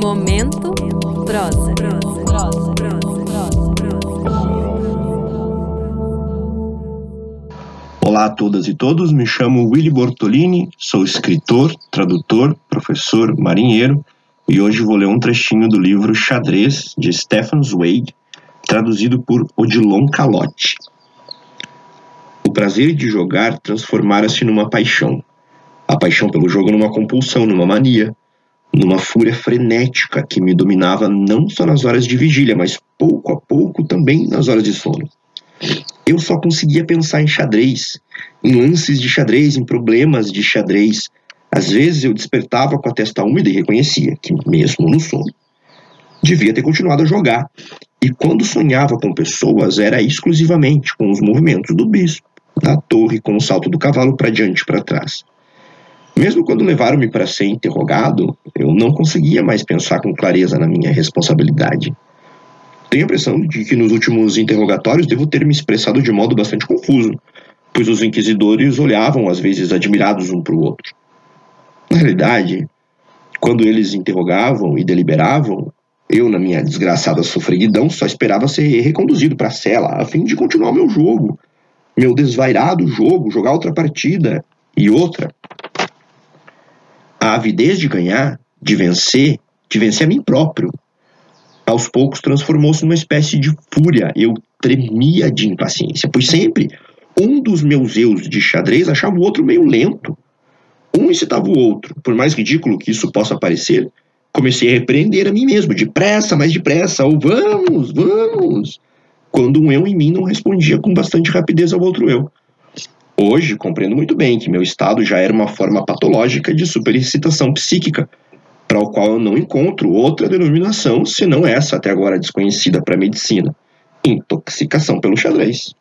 Momento prosa. Olá a todas e todos, me chamo Willy Bortolini, sou escritor, tradutor, professor, marinheiro e hoje vou ler um trechinho do livro Xadrez de Stefan Zweig, traduzido por Odilon Calotti. O prazer de jogar transformara-se numa paixão. A paixão pelo jogo numa compulsão, numa mania, numa fúria frenética que me dominava não só nas horas de vigília, mas pouco a pouco também nas horas de sono. Eu só conseguia pensar em xadrez, em lances de xadrez, em problemas de xadrez. Às vezes eu despertava com a testa úmida e reconhecia que, mesmo no sono, devia ter continuado a jogar. E quando sonhava com pessoas, era exclusivamente com os movimentos do bispo, da torre, com o salto do cavalo para diante e para trás. Mesmo quando levaram-me para ser interrogado, eu não conseguia mais pensar com clareza na minha responsabilidade. Tenho a impressão de que nos últimos interrogatórios devo ter me expressado de modo bastante confuso, pois os inquisidores olhavam às vezes admirados um para o outro. Na realidade, quando eles interrogavam e deliberavam, eu, na minha desgraçada sofreguidão, só esperava ser reconduzido para a cela a fim de continuar meu jogo, meu desvairado jogo, jogar outra partida e outra. A avidez de ganhar, de vencer, de vencer a mim próprio, aos poucos transformou-se numa espécie de fúria. Eu tremia de impaciência, pois sempre um dos meus eus de xadrez achava o outro meio lento. Um incitava o outro, por mais ridículo que isso possa parecer, comecei a repreender a mim mesmo, depressa, mais depressa, ou vamos, vamos, quando um eu em mim não respondia com bastante rapidez ao outro eu. Hoje compreendo muito bem que meu estado já era uma forma patológica de superexcitação psíquica, para o qual eu não encontro outra denominação senão essa até agora desconhecida para a medicina: intoxicação pelo xadrez.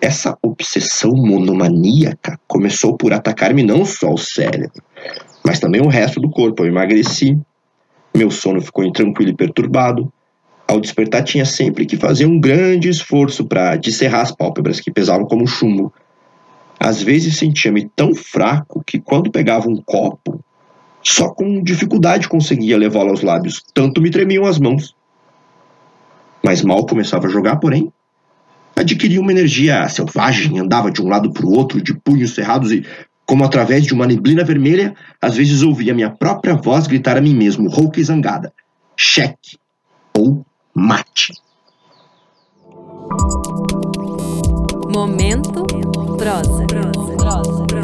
Essa obsessão monomaníaca começou por atacar-me não só o cérebro, mas também o resto do corpo. Eu emagreci, meu sono ficou intranquilo e perturbado. Ao despertar, tinha sempre que fazer um grande esforço para descerrar as pálpebras que pesavam como chumbo. Às vezes sentia-me tão fraco que, quando pegava um copo, só com dificuldade conseguia levá-lo aos lábios, tanto me tremiam as mãos. Mas mal começava a jogar, porém, adquiria uma energia selvagem, andava de um lado para o outro, de punhos cerrados e, como através de uma neblina vermelha, às vezes ouvia minha própria voz gritar a mim mesmo, rouca e zangada: cheque ou mate. Momento prosa. prosa. prosa.